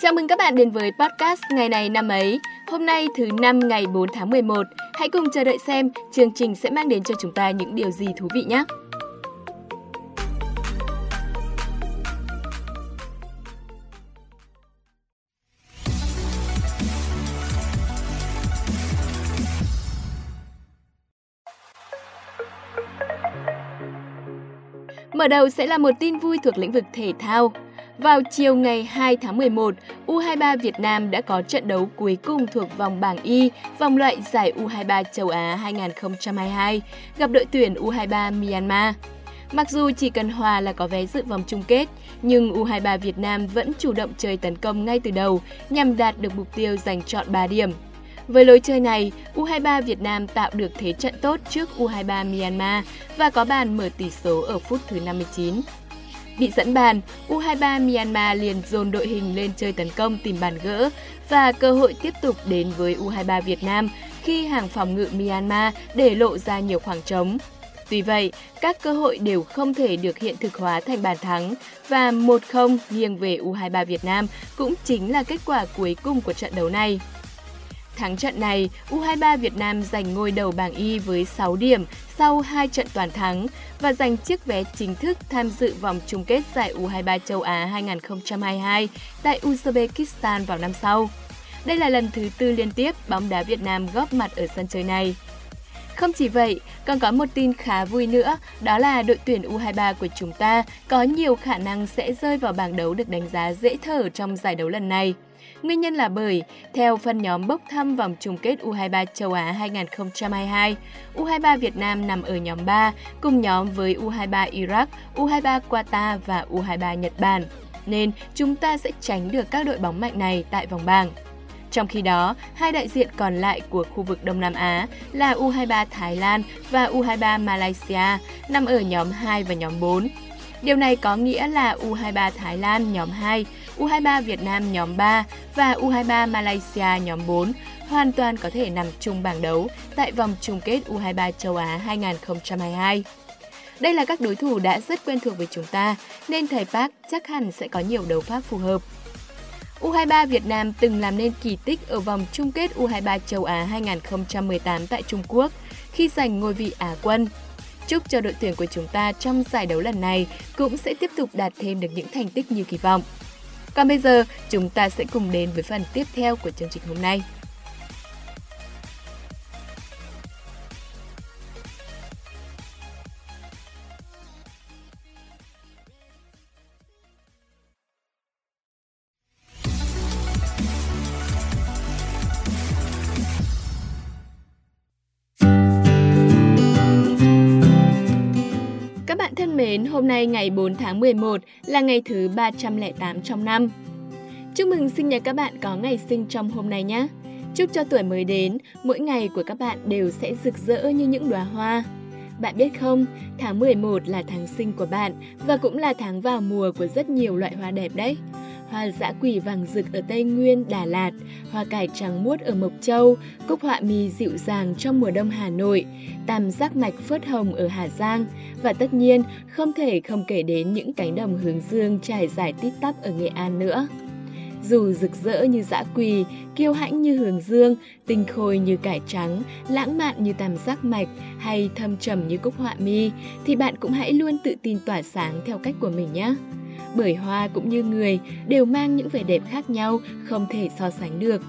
Chào mừng các bạn đến với podcast Ngày này năm ấy. Hôm nay thứ năm ngày 4 tháng 11. Hãy cùng chờ đợi xem chương trình sẽ mang đến cho chúng ta những điều gì thú vị nhé. Mở đầu sẽ là một tin vui thuộc lĩnh vực thể thao. Vào chiều ngày 2 tháng 11, U23 Việt Nam đã có trận đấu cuối cùng thuộc vòng bảng Y, vòng loại giải U23 châu Á 2022, gặp đội tuyển U23 Myanmar. Mặc dù chỉ cần hòa là có vé dự vòng chung kết, nhưng U23 Việt Nam vẫn chủ động chơi tấn công ngay từ đầu nhằm đạt được mục tiêu giành chọn 3 điểm. Với lối chơi này, U23 Việt Nam tạo được thế trận tốt trước U23 Myanmar và có bàn mở tỷ số ở phút thứ 59. Bị dẫn bàn, U23 Myanmar liền dồn đội hình lên chơi tấn công tìm bàn gỡ và cơ hội tiếp tục đến với U23 Việt Nam khi hàng phòng ngự Myanmar để lộ ra nhiều khoảng trống. Tuy vậy, các cơ hội đều không thể được hiện thực hóa thành bàn thắng và 1-0 nghiêng về U23 Việt Nam cũng chính là kết quả cuối cùng của trận đấu này. Thắng trận này, U23 Việt Nam giành ngôi đầu bảng Y với 6 điểm sau 2 trận toàn thắng và giành chiếc vé chính thức tham dự vòng chung kết giải U23 châu Á 2022 tại Uzbekistan vào năm sau. Đây là lần thứ tư liên tiếp bóng đá Việt Nam góp mặt ở sân chơi này. Không chỉ vậy, còn có một tin khá vui nữa, đó là đội tuyển U23 của chúng ta có nhiều khả năng sẽ rơi vào bảng đấu được đánh giá dễ thở trong giải đấu lần này. Nguyên nhân là bởi, theo phân nhóm bốc thăm vòng chung kết U23 châu Á 2022, U23 Việt Nam nằm ở nhóm 3, cùng nhóm với U23 Iraq, U23 Qatar và U23 Nhật Bản. Nên chúng ta sẽ tránh được các đội bóng mạnh này tại vòng bảng. Trong khi đó, hai đại diện còn lại của khu vực Đông Nam Á là U23 Thái Lan và U23 Malaysia nằm ở nhóm 2 và nhóm 4. Điều này có nghĩa là U23 Thái Lan nhóm 2, U23 Việt Nam nhóm 3 và U23 Malaysia nhóm 4 hoàn toàn có thể nằm chung bảng đấu tại vòng chung kết U23 châu Á 2022. Đây là các đối thủ đã rất quen thuộc với chúng ta, nên thầy Park chắc hẳn sẽ có nhiều đấu pháp phù hợp. U23 Việt Nam từng làm nên kỳ tích ở vòng chung kết U23 châu Á 2018 tại Trung Quốc khi giành ngôi vị Á quân. Chúc cho đội tuyển của chúng ta trong giải đấu lần này cũng sẽ tiếp tục đạt thêm được những thành tích như kỳ vọng. Còn bây giờ, chúng ta sẽ cùng đến với phần tiếp theo của chương trình hôm nay. Đến, hôm nay ngày 4 tháng 11 là ngày thứ 308 trong năm. Chúc mừng sinh nhật các bạn có ngày sinh trong hôm nay nhé. Chúc cho tuổi mới đến, mỗi ngày của các bạn đều sẽ rực rỡ như những đóa hoa. Bạn biết không, tháng 11 là tháng sinh của bạn và cũng là tháng vào mùa của rất nhiều loại hoa đẹp đấy hoa dã quỳ vàng rực ở Tây Nguyên, Đà Lạt, hoa cải trắng muốt ở Mộc Châu, cúc họa mi dịu dàng trong mùa đông Hà Nội, tam giác mạch phớt hồng ở Hà Giang và tất nhiên không thể không kể đến những cánh đồng hướng dương trải dài tít tắp ở Nghệ An nữa. Dù rực rỡ như dã quỳ, kiêu hãnh như hướng dương, tinh khôi như cải trắng, lãng mạn như tam giác mạch hay thâm trầm như cúc họa mi, thì bạn cũng hãy luôn tự tin tỏa sáng theo cách của mình nhé bởi hoa cũng như người đều mang những vẻ đẹp khác nhau, không thể so sánh được.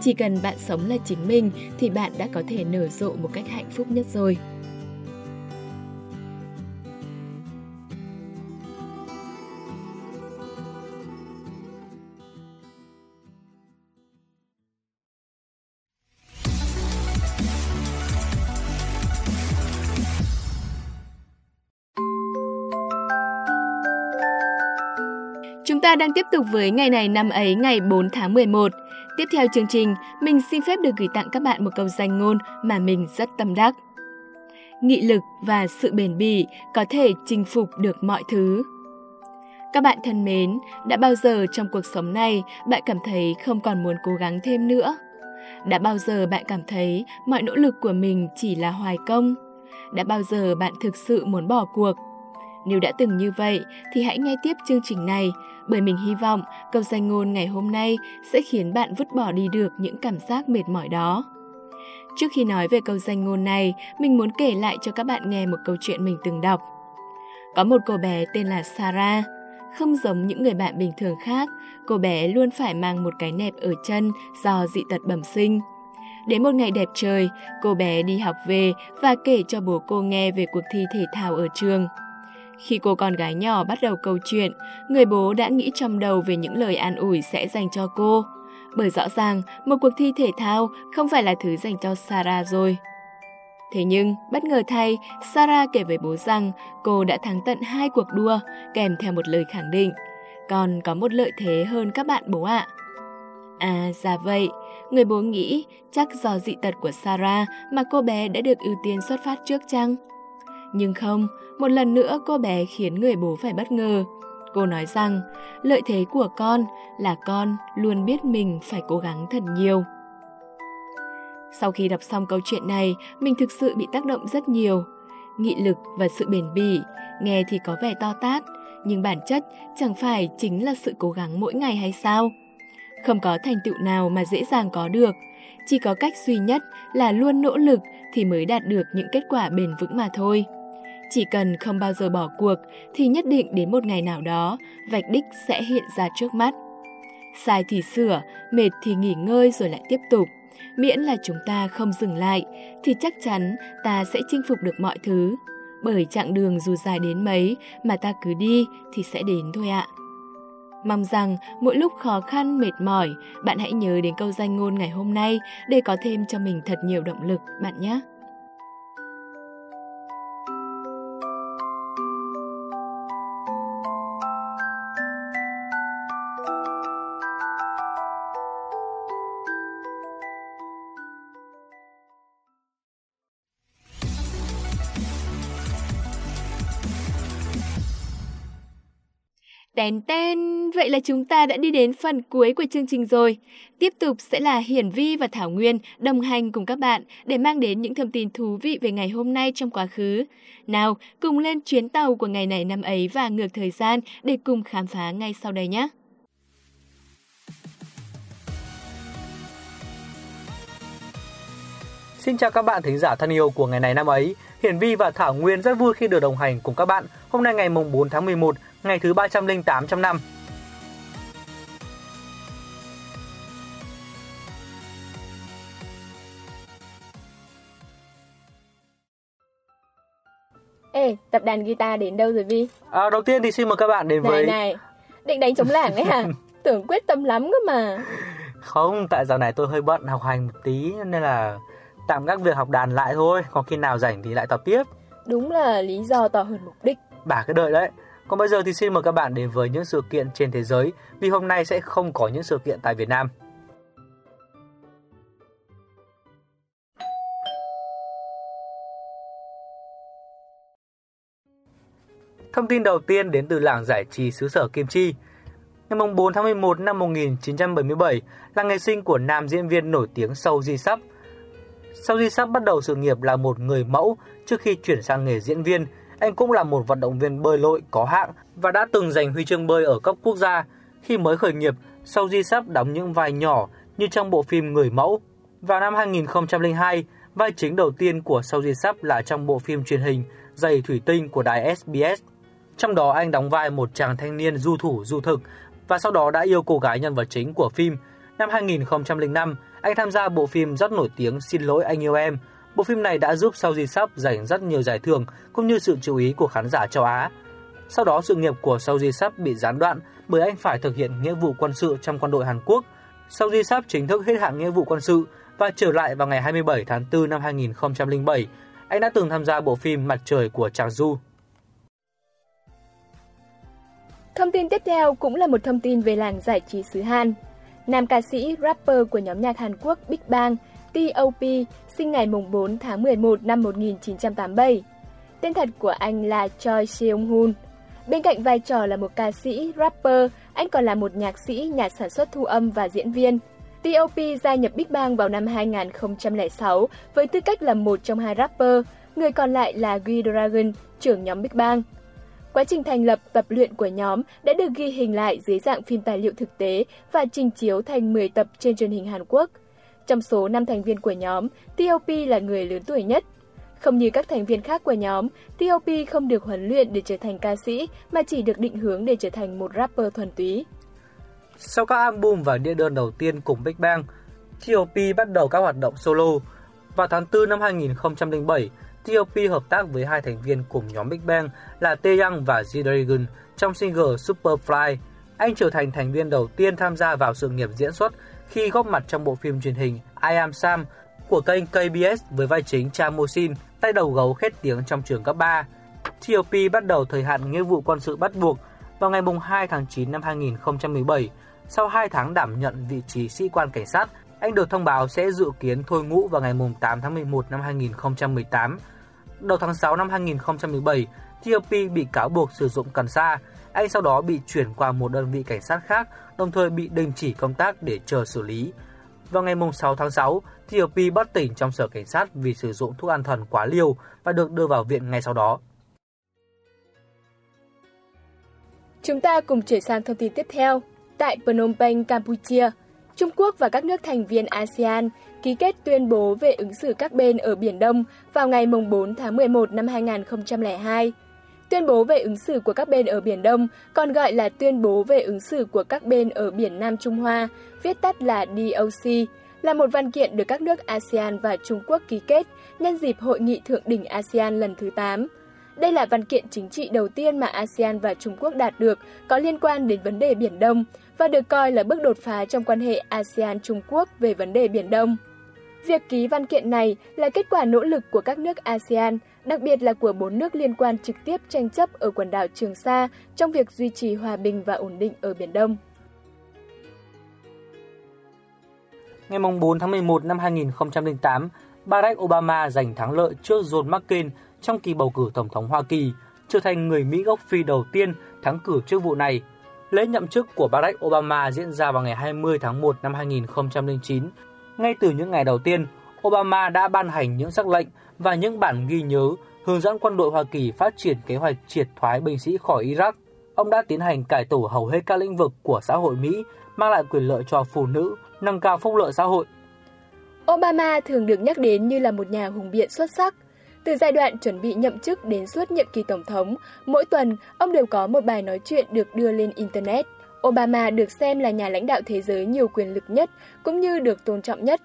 Chỉ cần bạn sống là chính mình thì bạn đã có thể nở rộ một cách hạnh phúc nhất rồi. Ta đang tiếp tục với ngày này năm ấy ngày 4 tháng 11. Tiếp theo chương trình, mình xin phép được gửi tặng các bạn một câu danh ngôn mà mình rất tâm đắc. Nghị lực và sự bền bỉ có thể chinh phục được mọi thứ. Các bạn thân mến, đã bao giờ trong cuộc sống này bạn cảm thấy không còn muốn cố gắng thêm nữa? Đã bao giờ bạn cảm thấy mọi nỗ lực của mình chỉ là hoài công? Đã bao giờ bạn thực sự muốn bỏ cuộc? Nếu đã từng như vậy thì hãy nghe tiếp chương trình này bởi mình hy vọng câu danh ngôn ngày hôm nay sẽ khiến bạn vứt bỏ đi được những cảm giác mệt mỏi đó. Trước khi nói về câu danh ngôn này, mình muốn kể lại cho các bạn nghe một câu chuyện mình từng đọc. Có một cô bé tên là Sarah. Không giống những người bạn bình thường khác, cô bé luôn phải mang một cái nẹp ở chân do dị tật bẩm sinh. Đến một ngày đẹp trời, cô bé đi học về và kể cho bố cô nghe về cuộc thi thể thao ở trường. Khi cô con gái nhỏ bắt đầu câu chuyện, người bố đã nghĩ trong đầu về những lời an ủi sẽ dành cho cô. Bởi rõ ràng, một cuộc thi thể thao không phải là thứ dành cho Sarah rồi. Thế nhưng, bất ngờ thay, Sarah kể với bố rằng cô đã thắng tận hai cuộc đua, kèm theo một lời khẳng định. Còn có một lợi thế hơn các bạn bố ạ. À, ra vậy, người bố nghĩ chắc do dị tật của Sarah mà cô bé đã được ưu tiên xuất phát trước chăng? Nhưng không, một lần nữa cô bé khiến người bố phải bất ngờ. Cô nói rằng, lợi thế của con là con luôn biết mình phải cố gắng thật nhiều. Sau khi đọc xong câu chuyện này, mình thực sự bị tác động rất nhiều. Nghị lực và sự bền bỉ, nghe thì có vẻ to tát, nhưng bản chất chẳng phải chính là sự cố gắng mỗi ngày hay sao? Không có thành tựu nào mà dễ dàng có được, chỉ có cách duy nhất là luôn nỗ lực thì mới đạt được những kết quả bền vững mà thôi. Chỉ cần không bao giờ bỏ cuộc thì nhất định đến một ngày nào đó, vạch đích sẽ hiện ra trước mắt. Sai thì sửa, mệt thì nghỉ ngơi rồi lại tiếp tục. Miễn là chúng ta không dừng lại thì chắc chắn ta sẽ chinh phục được mọi thứ. Bởi chặng đường dù dài đến mấy mà ta cứ đi thì sẽ đến thôi ạ. Mong rằng mỗi lúc khó khăn, mệt mỏi, bạn hãy nhớ đến câu danh ngôn ngày hôm nay để có thêm cho mình thật nhiều động lực bạn nhé. Tèn tèn vậy là chúng ta đã đi đến phần cuối của chương trình rồi. Tiếp tục sẽ là Hiển Vi và Thảo Nguyên đồng hành cùng các bạn để mang đến những thông tin thú vị về ngày hôm nay trong quá khứ. Nào, cùng lên chuyến tàu của ngày này năm ấy và ngược thời gian để cùng khám phá ngay sau đây nhé. Xin chào các bạn thính giả thân yêu của ngày này năm ấy. Hiển Vi và Thảo Nguyên rất vui khi được đồng hành cùng các bạn. Hôm nay ngày mùng 4 tháng 11 ngày thứ 308 trong năm. Ê, tập đàn guitar đến đâu rồi Vi? À, đầu tiên thì xin mời các bạn đến này, với... Này, định đánh chống lảng ấy hả? Tưởng quyết tâm lắm cơ mà. Không, tại giờ này tôi hơi bận học hành một tí nên là tạm gác việc học đàn lại thôi. Còn khi nào rảnh thì lại tập tiếp. Đúng là lý do to hơn mục đích. Bà cứ đợi đấy. Còn bây giờ thì xin mời các bạn đến với những sự kiện trên thế giới, vì hôm nay sẽ không có những sự kiện tại Việt Nam. Thông tin đầu tiên đến từ làng giải trí xứ sở Kim Chi. Ngày 4 tháng 11 năm 1977 là ngày sinh của nam diễn viên nổi tiếng Sâu Di Sắp. Sâu Di Sắp bắt đầu sự nghiệp là một người mẫu trước khi chuyển sang nghề diễn viên – anh cũng là một vận động viên bơi lội có hạng và đã từng giành huy chương bơi ở cấp quốc gia. Khi mới khởi nghiệp, sau Di Sắp đóng những vai nhỏ như trong bộ phim Người mẫu. Vào năm 2002, vai chính đầu tiên của Sau Di Sắp là trong bộ phim truyền hình Giày Thủy Tinh của đài SBS. Trong đó anh đóng vai một chàng thanh niên du thủ du thực và sau đó đã yêu cô gái nhân vật chính của phim. Năm 2005, anh tham gia bộ phim rất nổi tiếng Xin lỗi anh yêu em Bộ phim này đã giúp Sao Di Sắp giành rất nhiều giải thưởng cũng như sự chú ý của khán giả châu Á. Sau đó sự nghiệp của Sao Di Sắp bị gián đoạn bởi anh phải thực hiện nghĩa vụ quân sự trong quân đội Hàn Quốc. Sao Di Sắp chính thức hết hạn nghĩa vụ quân sự và trở lại vào ngày 27 tháng 4 năm 2007. Anh đã từng tham gia bộ phim Mặt trời của Chang Du. Thông tin tiếp theo cũng là một thông tin về làng giải trí xứ Hàn. Nam ca sĩ, rapper của nhóm nhạc Hàn Quốc Big Bang T.O.P. sinh ngày 4 tháng 11 năm 1987. Tên thật của anh là Choi Seung-hoon. Bên cạnh vai trò là một ca sĩ, rapper, anh còn là một nhạc sĩ, nhà sản xuất thu âm và diễn viên. T.O.P. gia nhập Big Bang vào năm 2006 với tư cách là một trong hai rapper, người còn lại là G-Dragon, trưởng nhóm Big Bang. Quá trình thành lập, tập luyện của nhóm đã được ghi hình lại dưới dạng phim tài liệu thực tế và trình chiếu thành 10 tập trên truyền hình Hàn Quốc. Trong số 5 thành viên của nhóm, T.O.P là người lớn tuổi nhất. Không như các thành viên khác của nhóm, T.O.P không được huấn luyện để trở thành ca sĩ mà chỉ được định hướng để trở thành một rapper thuần túy. Sau các album và đĩa đơn đầu tiên cùng Big Bang, T.O.P bắt đầu các hoạt động solo. Vào tháng 4 năm 2007, T.O.P hợp tác với hai thành viên cùng nhóm Big Bang là Taeyang và G-Dragon trong single Superfly. Anh trở thành thành viên đầu tiên tham gia vào sự nghiệp diễn xuất khi góp mặt trong bộ phim truyền hình I Am Sam của kênh KBS với vai chính Cha Mosin, tay đầu gấu khét tiếng trong trường cấp 3. T.O.P bắt đầu thời hạn nghĩa vụ quân sự bắt buộc vào ngày 2 tháng 9 năm 2017. Sau 2 tháng đảm nhận vị trí sĩ quan cảnh sát, anh được thông báo sẽ dự kiến thôi ngũ vào ngày 8 tháng 11 năm 2018. Đầu tháng 6 năm 2017, T.O.P bị cáo buộc sử dụng cần sa. Anh sau đó bị chuyển qua một đơn vị cảnh sát khác, đồng thời bị đình chỉ công tác để chờ xử lý. Vào ngày 6 tháng 6, Thio Pi bất tỉnh trong sở cảnh sát vì sử dụng thuốc an thần quá liều và được đưa vào viện ngay sau đó. Chúng ta cùng chuyển sang thông tin tiếp theo. Tại Phnom Penh, Campuchia, Trung Quốc và các nước thành viên ASEAN ký kết tuyên bố về ứng xử các bên ở Biển Đông vào ngày 4 tháng 11 năm 2002. Tuyên bố về ứng xử của các bên ở Biển Đông, còn gọi là tuyên bố về ứng xử của các bên ở Biển Nam Trung Hoa, viết tắt là DOC, là một văn kiện được các nước ASEAN và Trung Quốc ký kết nhân dịp Hội nghị Thượng đỉnh ASEAN lần thứ 8. Đây là văn kiện chính trị đầu tiên mà ASEAN và Trung Quốc đạt được có liên quan đến vấn đề Biển Đông và được coi là bước đột phá trong quan hệ ASEAN-Trung Quốc về vấn đề Biển Đông. Việc ký văn kiện này là kết quả nỗ lực của các nước ASEAN, đặc biệt là của bốn nước liên quan trực tiếp tranh chấp ở quần đảo Trường Sa trong việc duy trì hòa bình và ổn định ở Biển Đông. Ngày 4 tháng 11 năm 2008, Barack Obama giành thắng lợi trước John McCain trong kỳ bầu cử Tổng thống Hoa Kỳ, trở thành người Mỹ gốc Phi đầu tiên thắng cử chức vụ này. Lễ nhậm chức của Barack Obama diễn ra vào ngày 20 tháng 1 năm 2009. Ngay từ những ngày đầu tiên, Obama đã ban hành những sắc lệnh và những bản ghi nhớ hướng dẫn quân đội Hoa Kỳ phát triển kế hoạch triệt thoái binh sĩ khỏi Iraq. Ông đã tiến hành cải tổ hầu hết các lĩnh vực của xã hội Mỹ, mang lại quyền lợi cho phụ nữ, nâng cao phúc lợi xã hội. Obama thường được nhắc đến như là một nhà hùng biện xuất sắc. Từ giai đoạn chuẩn bị nhậm chức đến suốt nhiệm kỳ tổng thống, mỗi tuần ông đều có một bài nói chuyện được đưa lên Internet. Obama được xem là nhà lãnh đạo thế giới nhiều quyền lực nhất cũng như được tôn trọng nhất.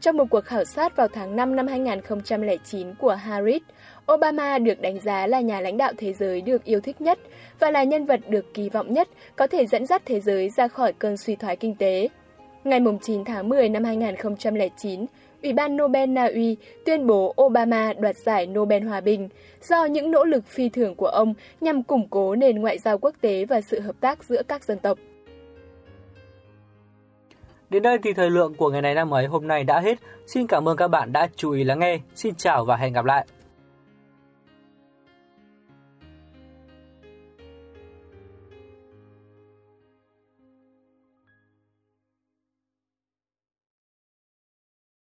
Trong một cuộc khảo sát vào tháng 5 năm 2009 của Harris, Obama được đánh giá là nhà lãnh đạo thế giới được yêu thích nhất và là nhân vật được kỳ vọng nhất có thể dẫn dắt thế giới ra khỏi cơn suy thoái kinh tế. Ngày 9 tháng 10 năm 2009, Ủy ban Nobel Na Uy tuyên bố Obama đoạt giải Nobel Hòa Bình do những nỗ lực phi thường của ông nhằm củng cố nền ngoại giao quốc tế và sự hợp tác giữa các dân tộc. Đến đây thì thời lượng của ngày này năm ấy hôm nay đã hết. Xin cảm ơn các bạn đã chú ý lắng nghe. Xin chào và hẹn gặp lại.